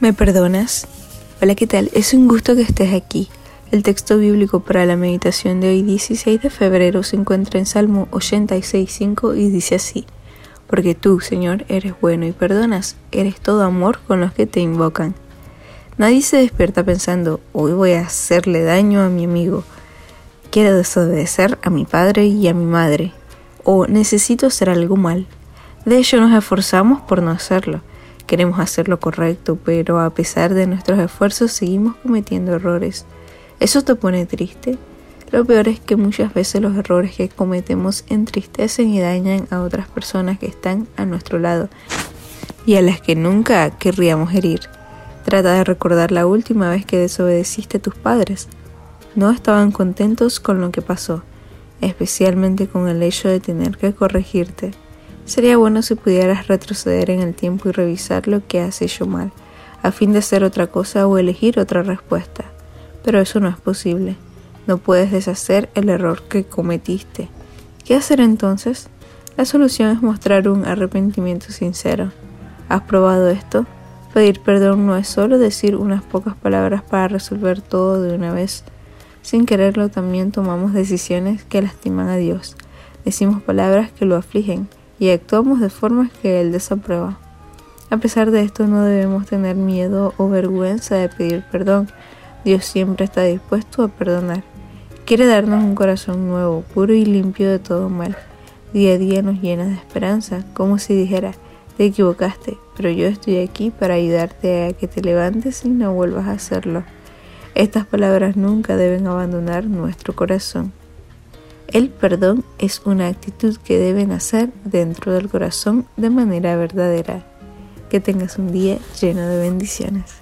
¿Me perdonas? Hola, ¿qué tal? Es un gusto que estés aquí. El texto bíblico para la meditación de hoy 16 de febrero se encuentra en Salmo 86.5 y dice así. Porque tú, Señor, eres bueno y perdonas, eres todo amor con los que te invocan. Nadie se despierta pensando, hoy voy a hacerle daño a mi amigo. Quiero desobedecer a mi padre y a mi madre. O necesito hacer algo mal. De hecho, nos esforzamos por no hacerlo. Queremos hacer lo correcto, pero a pesar de nuestros esfuerzos seguimos cometiendo errores. ¿Eso te pone triste? Lo peor es que muchas veces los errores que cometemos entristecen y dañan a otras personas que están a nuestro lado y a las que nunca querríamos herir. Trata de recordar la última vez que desobedeciste a tus padres. No estaban contentos con lo que pasó, especialmente con el hecho de tener que corregirte. Sería bueno si pudieras retroceder en el tiempo y revisar lo que has hecho mal, a fin de hacer otra cosa o elegir otra respuesta. Pero eso no es posible. No puedes deshacer el error que cometiste. ¿Qué hacer entonces? La solución es mostrar un arrepentimiento sincero. ¿Has probado esto? Pedir perdón no es solo decir unas pocas palabras para resolver todo de una vez. Sin quererlo también tomamos decisiones que lastiman a Dios. Decimos palabras que lo afligen y actuamos de formas que Él desaprueba. A pesar de esto no debemos tener miedo o vergüenza de pedir perdón. Dios siempre está dispuesto a perdonar. Quiere darnos un corazón nuevo, puro y limpio de todo mal. Día a día nos llena de esperanza, como si dijera, te equivocaste, pero yo estoy aquí para ayudarte a que te levantes y no vuelvas a hacerlo. Estas palabras nunca deben abandonar nuestro corazón. El perdón es una actitud que debe nacer dentro del corazón de manera verdadera. Que tengas un día lleno de bendiciones.